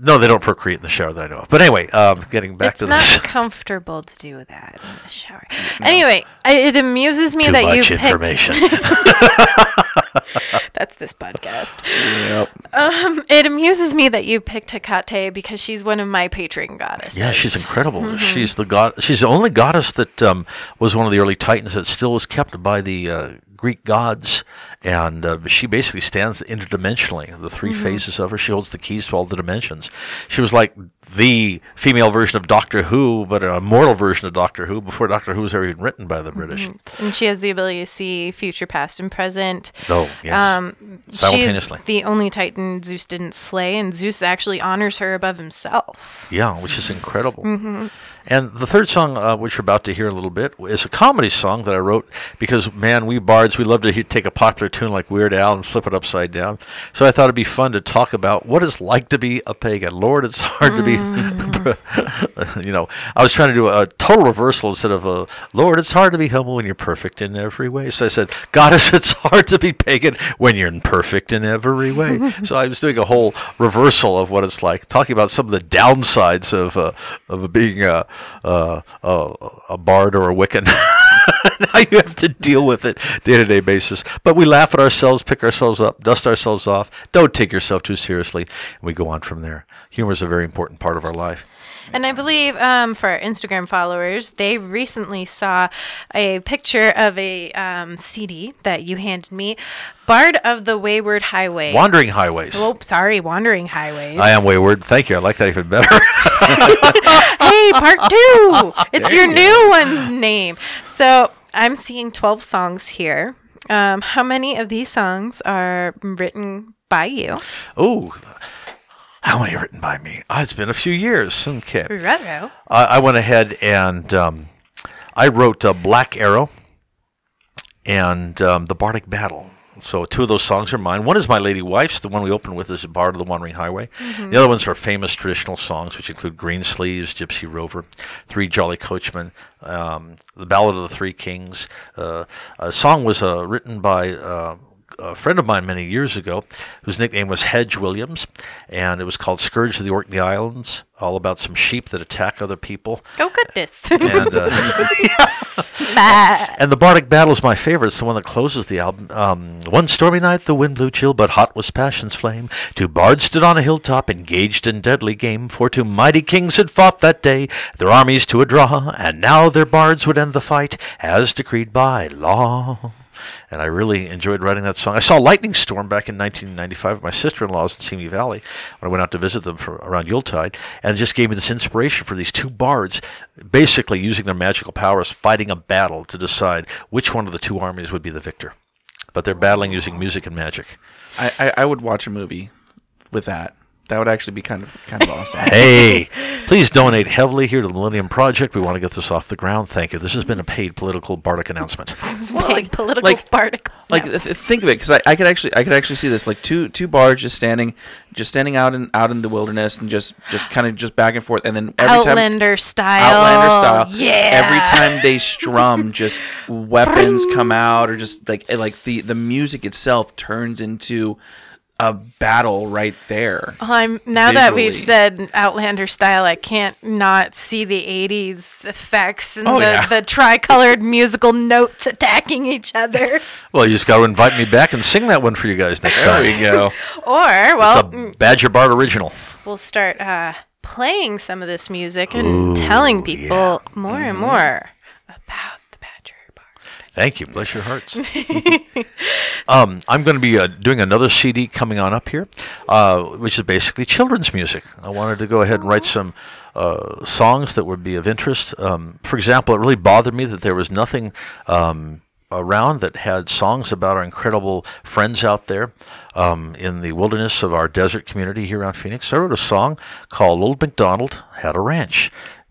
no, they don't procreate in the shower that I know of. But anyway, um, getting back it's to this. It's not comfortable to do that in the shower. Anyway, I, it amuses me Too that you much picked. information. That's this podcast. Yep. Um, it amuses me that you picked Hecate because she's one of my patron goddesses. Yeah, she's incredible. Mm-hmm. She's the god. She's the only goddess that um, was one of the early titans that still was kept by the uh, Greek gods, and uh, she basically stands interdimensionally. The 3 Mm-hmm. phases of her. She holds the keys to all the dimensions. She was like the female version of Doctor Who, but a mortal version of Doctor Who before Doctor Who was ever even written by the British. and she has the ability to see future, past, and present. Oh, yes. Um, she's Simultaneously. the only Titan Zeus didn't slay, and Zeus actually honors her above himself. Yeah, which is incredible. And the third song, uh, which you're about to hear a little bit, is a comedy song that I wrote because, man, we bards, we love to he- take a popular tune like Weird Al and flip it upside down. So I thought it'd be fun to talk about what it's like to be a pagan. Lord, it's hard to be, you know, I was trying to do a total reversal instead of a, Lord, it's hard to be humble when you're perfect in every way. So I said, Goddess, it's hard to be pagan when you're imperfect in every way. so I was doing a whole reversal of what it's like, talking about some of the downsides of uh, of being a, a a bard or a Wiccan. now you have to deal with it day to day basis. But we laugh at ourselves, pick ourselves up, dust ourselves off. Don't take yourself too seriously, and we go on from there. Humor is a very important part of our life. And I believe um, for our Instagram followers, they recently saw a picture of a um, CD that you handed me, Bard of the Wayward Highway. Wandering highways. Oh, sorry, Wandering Highways. I am wayward. Thank you. I like that even better. hey, part two. It's your new one's name. So I'm seeing 12 songs here. Um, how many of these songs are written by you? oh, how many written by me? Ah, it's been a few years. Okay. Ruh-roh. I, I went ahead and um, I wrote uh, Black Arrow and um, The Bardic Battle. So two of those songs are mine. One is my lady wife's. The one we open with is Bard of the Wandering Highway. The other ones are famous traditional songs, which include Green Sleeves, Gypsy Rover, Three Jolly Coachmen, um, The Ballad of the Three Kings. Uh, a song was uh, written by uh, a friend of mine many years ago, whose nickname was Hedge Williams, and it was called Scourge of the Orkney Islands, all about some sheep that attack other people. Oh, goodness. And uh, and the Bardic Battle is my favorite. It's the one that closes the album. Um, one stormy night, the wind blew chill, but hot was passion's flame. Two bards stood on a hilltop, engaged in deadly game. For two mighty kings had fought that day, their armies to a draw, and now their bards would end the fight, as decreed by law. And I really enjoyed writing that song. I saw Lightning Storm back in 1995 at my sister-in-law's in Simi Valley when I went out to visit them for around Yuletide, and it just gave me this inspiration for these two bards, basically using their magical powers, fighting a battle to decide which one of the two armies would be the victor. But they're battling using music and magic. I, I, I would watch a movie with that. That would actually be kind of kind of awesome. Hey, please donate heavily here to the Millennium Project. We want to get this off the ground. Thank you. This has been a paid political bardic announcement. Big political like- bardic. like no. th- think of it because I, I could actually I could actually see this like two two bards just standing just standing out in out in the wilderness and just just kind of just back and forth and then every time Outlander style. Outlander style. Yeah. Every time they strum, just weapons come out, or just like like the the music itself turns into a battle right there. Oh, I'm now that we've said Outlander style, I can't not see the '80s effects and Oh, the, yeah. the tricolored musical notes attacking each other. Well, you just got to invite me back and sing that one for you guys next There time. we go. Or well, It's a Badger Bard original. we'll start uh, playing some of this music and telling people more and Mm-hmm. more about the Badger Bard. Thank you. Bless your hearts. um, I'm going to be uh, doing another CD coming on up here, uh, which is basically children's music. I wanted to go ahead and write some uh, songs that would be of interest. Um, for example, it really bothered me that there was nothing. Um, around that had songs about our incredible friends out there um, in the wilderness of our desert community here around Phoenix. I wrote a song called Old MacDonald Had a Ranch.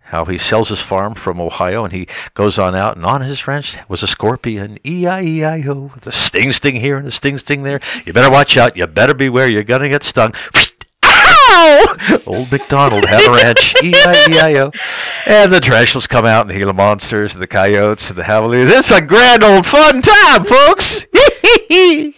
How he sells his farm from Ohio and he goes on out and on his ranch was a scorpion, E-I-E-I-O, with a sting sting here and a sting sting there. You better watch out. You better beware. You're going to get stung. Ow! Old MacDonald had a ranch, E-I-E-I-O. And the tarantulas come out and the Gila monsters and the coyotes and the javelins. It's a grand old fun time, folks. I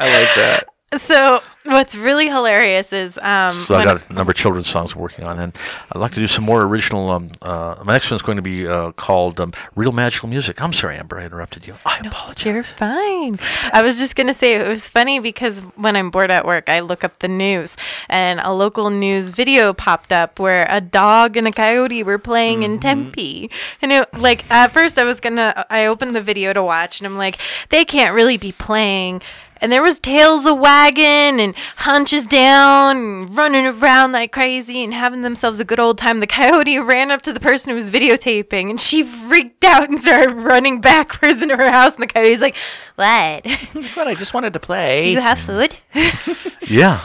like that. So what's really hilarious is um, So I got a number of children's songs working on, and I'd like to do some more original. Um, uh, my next one's going to be uh, called um, "Real Magical Music." I'm sorry, Amber, I interrupted you. I apologize. You're fine. I was just going to say it was funny because when I'm bored at work, I look up the news and a local news video popped up where a dog and a coyote were playing in Tempe. And it, like at first I was going to I opened the video to watch and I'm like they can't really be playing and there was tails a wagging and hunches down and running around like crazy and having themselves a good old time. The coyote ran up to the person who was videotaping and she freaked out and started running backwards into her house. And the coyote's like, What? But I just wanted to play. Do you have food? Yeah.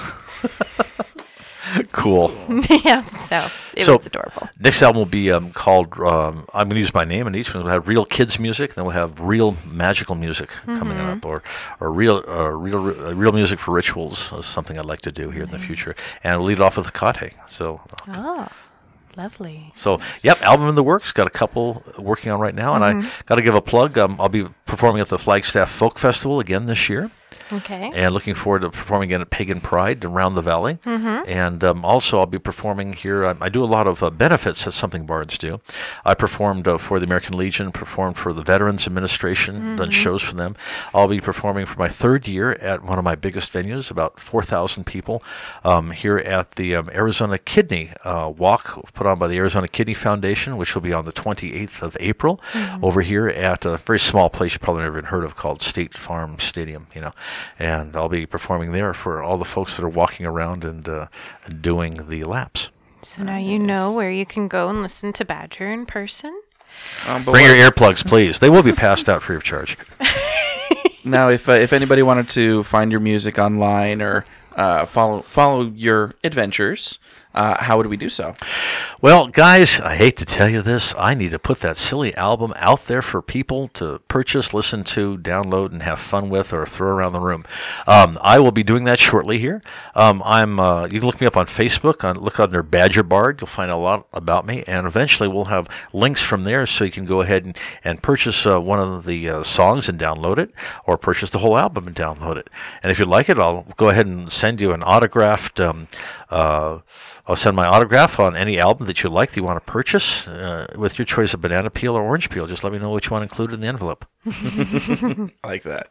Cool. yeah. So it So- was adorable. Next album will be um, called. Um, I'm going to use my name, and each one will have real kids music. Then we'll have real magical music coming up, or or real uh, real uh, real music for rituals. Is something I'd like to do here in the future, and we'll lead it off with Hecate. So Oh, lovely. So, yep, album in the works. Got a couple working on right now, and I got to give a plug. Um, I'll be performing at the Flagstaff Folk Festival again this year, Okay. and looking forward to performing again at Pagan Pride around the valley. And um, also, I'll be performing here. I, I do a lot of uh, benefits. That's something bards do. I performed uh, for the American Legion, performed for the Veterans Administration, done shows for them. I'll be performing for my third year at one of my biggest venues, about 4,000 people, um, here at the um, Arizona Kidney uh, Walk, put on by the Arizona Kidney Foundation, which will be on the 28th of April, over here at a very small place you probably never even heard of called State Farm Stadium. You know, and I'll be performing there for all the folks that are walking around and uh, doing the laps. So now you know where you can go and listen to Badger in person. Um, but Bring your earplugs, please. They will be passed out free of charge. now, if uh, if anybody wanted to find your music online or uh, follow follow your adventures, uh, how would we do so? Well, guys, I hate to tell you this. I need to put that silly album out there for people to purchase, listen to, download, and have fun with, or throw around the room. Um, I will be doing that shortly here. Um, I'm. Uh, you can look me up on Facebook. On, look under Badger Bard. You'll find a lot about me, and eventually we'll have links from there, so you can go ahead and, and purchase uh, one of the uh, songs and download it, or purchase the whole album and download it. And if you like it, I'll go ahead and send you an autographed. Um, uh, I'll send my autograph on any album that you like that you want to purchase uh, with your choice of banana peel or orange peel. Just let me know which one included in the envelope. I like that.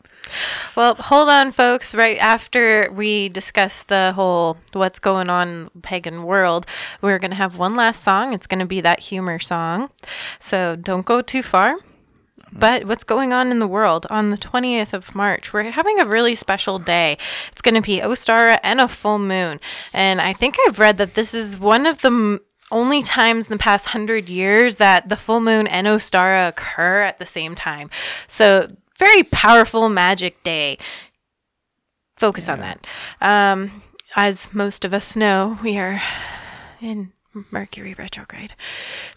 Well, hold on, folks. Right after we discuss the whole what's going on pagan world, we're going to have one last song. It's going to be that humor song. So don't go too far. But what's going on in the world on the 20th of March? We're having a really special day. It's going to be Ostara and a full moon. And I think I've read that this is one of the m- only times in the past hundred years that the full moon and Ostara occur at the same time. So, very powerful magic day. Focus on that. Um, as most of us know, we are in Mercury retrograde.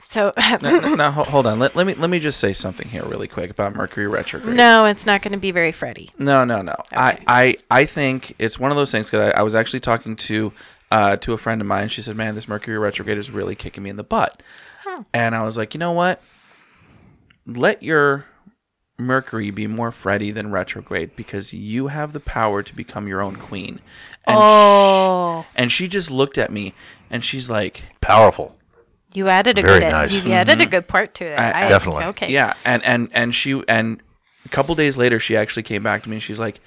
So, now, now, ho- hold on. Let, let me let me just say something here really quick about Mercury retrograde. no, it's not going to be very Freddie. No, no, no. I, I, I think it's one of those things because I, I was actually talking to uh, to a friend of mine. She said, "Man, this Mercury retrograde is really kicking me in the butt." And I was like, you know what? Let your Mercury be more Freddie than retrograde because you have the power to become your own queen. And, Oh, and she just looked at me and she's like, Powerful. you added a Very good nice. you added a mm-hmm. good part to it. I- I- Definitely. Okay. Yeah, and and and she and a couple days later, she actually came back to me and she's like,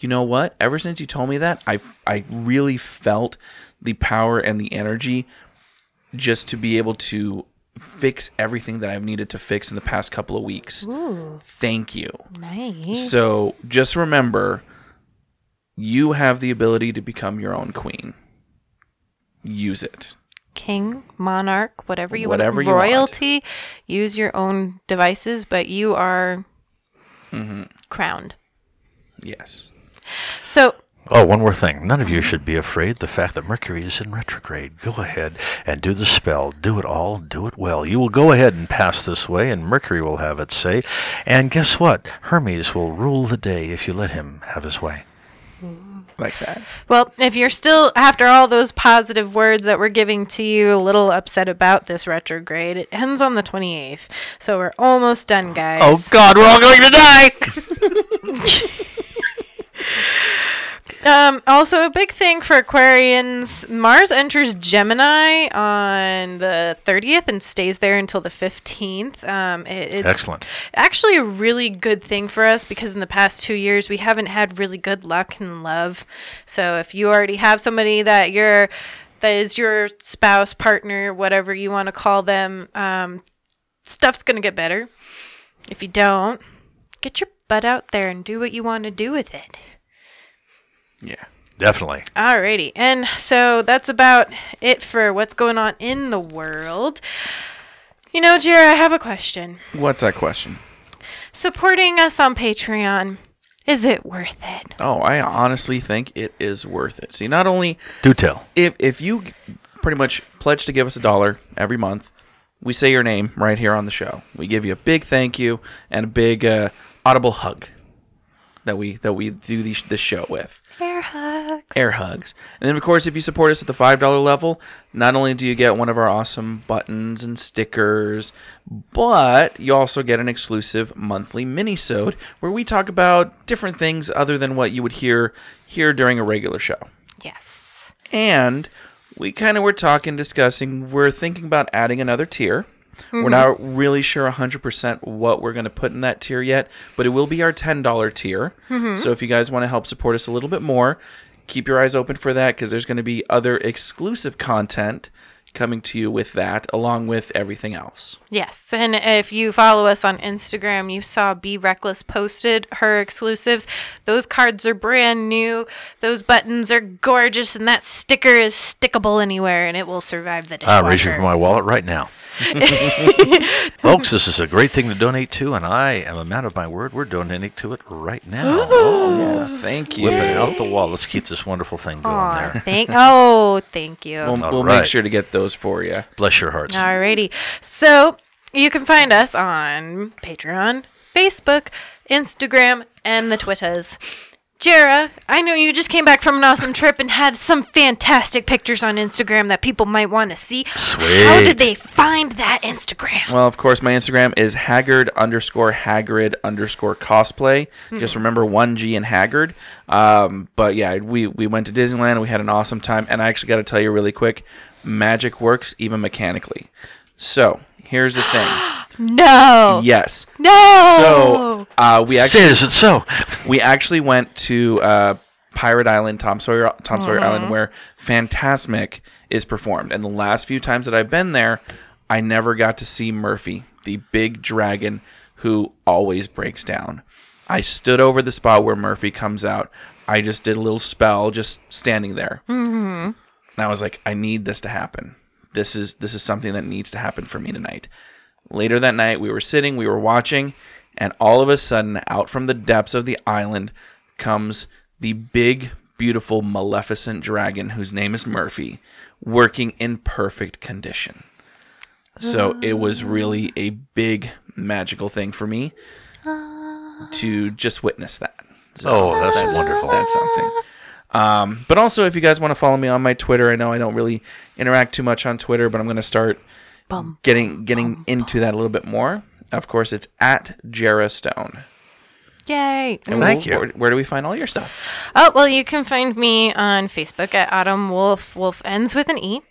you know what? Ever since you told me that, I I really felt the power and the energy just to be able to fix everything that I've needed to fix in the past couple of weeks. Thank you. Nice. So just remember, you have the ability to become your own queen. Use it. king, monarch, whatever you Whatever want, you want. royalty, use your own devices, but you are mm-hmm. crowned. Yes. So Oh, one more thing. None of you should be afraid. The fact that Mercury is in retrograde. Go ahead and do the spell. Do it all. Do it well. You will go ahead and pass this way, and Mercury will have its say. And guess what? Hermes will rule the day if you let him have his way. Like that. Well, if you're still, after all those positive words that we're giving to you, a little upset about this retrograde, it ends on the 28th. So we're almost done, guys. Oh, God, we're all going to die! Um, also, a big thing for Aquarians Mars enters Gemini on the 30th and stays there until the 15th. Um, it- it's Excellent. actually a really good thing for us because in the past two years we haven't had really good luck in love. So if you already have somebody that you're that is your spouse, partner, whatever you want to call them, um, stuff's gonna get better. If you don't, get your butt out there and do what you want to do with it. Yeah. Definitely. Alrighty, and so that's about it for what's going on in the world. You know, Jera, I have a question. What's that question? Supporting us on Patreon, is it worth it? Oh, I honestly think it is worth it. See, not only Do tell. if if you pretty much pledge to give us a dollar every month, we say your name right here on the show. We give you a big thank you and a big uh, audible hug that we that we do the, this show with. Air hugs. air hugs. And then, of course, if you support us at the $5 level, not only do you get one of our awesome buttons and stickers, but you also get an exclusive monthly mini-sode where we talk about different things other than what you would hear here during a regular show. Yes. And we kind of were talking, discussing, we're thinking about adding another tier. We're mm-hmm. not really sure 100% what we're going to put in that tier yet, but it will be our $10 tier. Mm-hmm. So if you guys want to help support us a little bit more, keep your eyes open for that because there's going to be other exclusive content coming to you with that, along with everything else. Yes. And if you follow us on Instagram, you saw Be Reckless posted her exclusives. Those cards are brand new. Those buttons are gorgeous, and that sticker is stickable anywhere, and it will survive the dishwasher. I'm reaching for my wallet right now. Folks, this is a great thing to donate to, and I am a man of my word. We're donating to it right now. Oh, thank you. Whip it out the wall. Let's keep this wonderful thing going Aw, there. thank. Oh, thank you. We'll, we'll right. make sure to get those for you. Bless your hearts. Alrighty. So you can find us on Patreon, Facebook, Instagram, and the Twitters. Jera, I know you just came back from an awesome trip and had some fantastic pictures on Instagram that people might want to see. Sweet. How did they find that Instagram? Well, of course, my Instagram is Haggard underscore Haggard underscore cosplay. Just remember one G in Haggard. Um, but yeah, we we went to Disneyland. and We had an awesome time, and I actually got to tell you really quick, magic works even mechanically. So here's the thing. No. yes. No. So uh, we actually Say, is it so? we actually went to uh, Pirate Island, Tom Sawyer, Tom Sawyer Island, where Fantasmic is performed. And the last few times that I've been there, I never got to see Murphy, the big dragon who always breaks down. I stood over the spot where Murphy comes out. I just did a little spell, just standing there, mm-hmm. And I was like, I need this to happen. This is this is something that needs to happen for me tonight. Later that night, we were sitting, we were watching, and all of a sudden, out from the depths of the island comes the big, beautiful, maleficent dragon whose name is Murphy, working in perfect condition. So it was really a big magical thing for me to just witness that. So Oh, that's wonderful. That's something. Um, but also, if you guys want to follow me on my Twitter, I know I don't really interact too much on Twitter, but I'm going to start Bum. getting getting into that a little bit more. Of course, it's at Jera Stone. Yay. And Thank we'll- you. Where, where do we find all your stuff? Oh, well, you can find me on Facebook at Autumn Wolfe. Wolf ends with an E.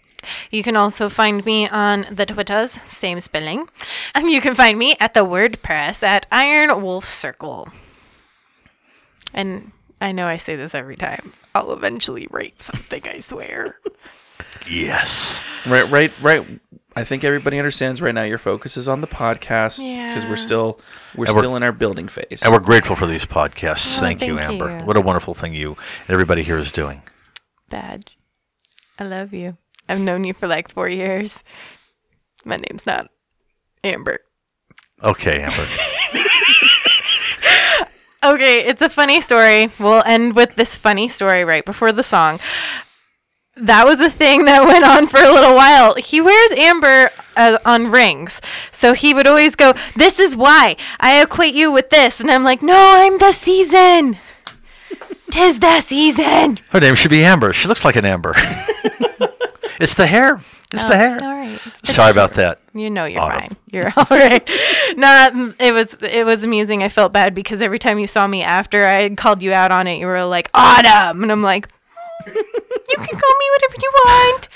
You can also find me on the Twitters, same spelling. And you can find me at the WordPress at Iron Wolf Circle. And I know I say this every time. I'll eventually write something, I swear. Yes. Right, right, right. I think everybody understands right now. Your focus is on the podcast because Yeah. we're still we're And we're- still in our building phase. And we're grateful for these podcasts. Oh, thank, you, thank Amber. you. What a wonderful thing you and everybody here is doing. Badge. I love you. I've known you for like four years. My name's not Amber. Okay, Amber. Okay, it's a funny story. We'll end with this funny story right before the song. That was a thing that went on for a little while. He wears amber uh, on rings. So he would always go, This is why I equate you with this. And I'm like, No, I'm the season. Tis the season. Her name should be Amber. She looks like an Amber. it's the hair. It's the oh, hair. Oh, All right. It's the Sorry about that. You know you're Autumn. fine. You're all right. no, it was it was amusing. I felt bad because every time you saw me after I had called you out on it, you were like Autumn, and I'm like, hmm, you can call me whatever you want.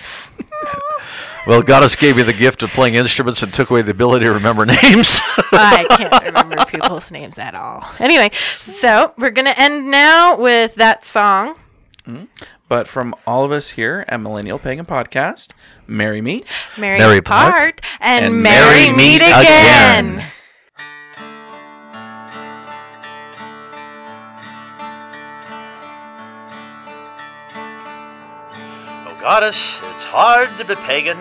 Hmm. Well, Goddess gave me the gift of playing instruments and took away the ability to remember names. I can't remember people's names at all. Anyway, so we're gonna end now with that song. Hmm? But from all of us here at Millennial Pagan Podcast, Merry Meet. Merry, Merry part, part, and, and merry, merry meet meet again. again. Oh, Goddess, it's hard to be pagan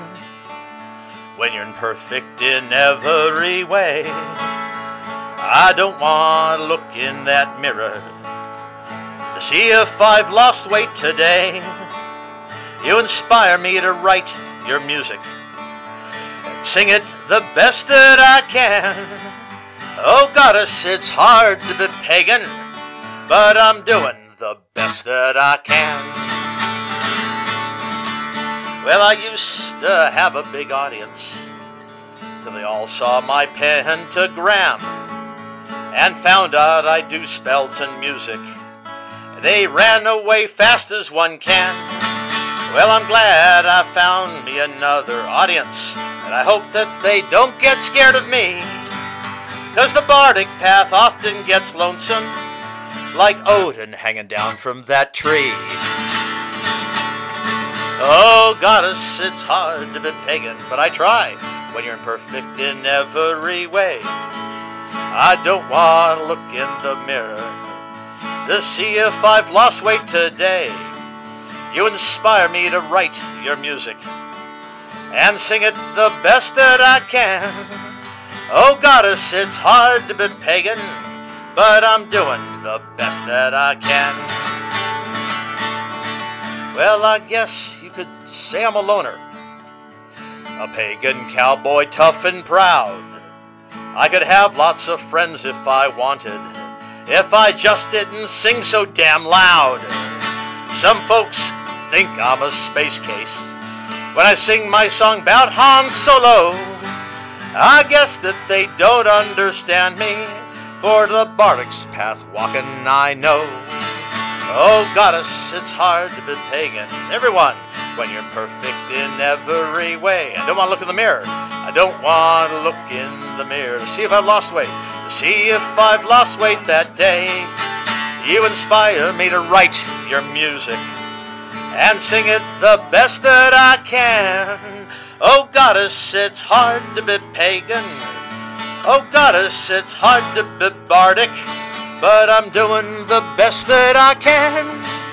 when you're imperfect in every way. I don't want to look in that mirror to see if I've lost weight today. You inspire me to write your music and sing it the best that I can. Oh, Goddess, it's hard to be pagan, but I'm doing the best that I can. Well, I used to have a big audience till they all saw my pentagram and found out I do spells and music. They ran away fast as one can. Well, I'm glad I found me another audience, and I hope that they don't get scared of me. Cause the bardic path often gets lonesome, like Odin hanging down from that tree. Oh, goddess, it's hard to be pagan, but I try when you're imperfect in every way. I don't want to look in the mirror to see if I've lost weight today. You inspire me to write your music and sing it the best that I can. Oh, goddess, it's hard to be pagan, but I'm doing the best that I can. Well, I guess you could say I'm a loner. A pagan cowboy, tough and proud. I could have lots of friends if I wanted, if I just didn't sing so damn loud. Some folks think I'm a space case when I sing my song about Han Solo. I guess that they don't understand me, for the Bardic's path walking I know. Oh, goddess, it's hard to be pagan. Everyone, when you're perfect in every way. I don't want to look in the mirror. I don't want to look in the mirror to see if I've lost weight. See if I've lost weight that day. You inspire me to write your music and sing it the best that I can. Oh, goddess, it's hard to be pagan. Oh, goddess, it's hard to be bardic, but I'm doing the best that I can.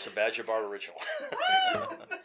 That's a Badger Bard original.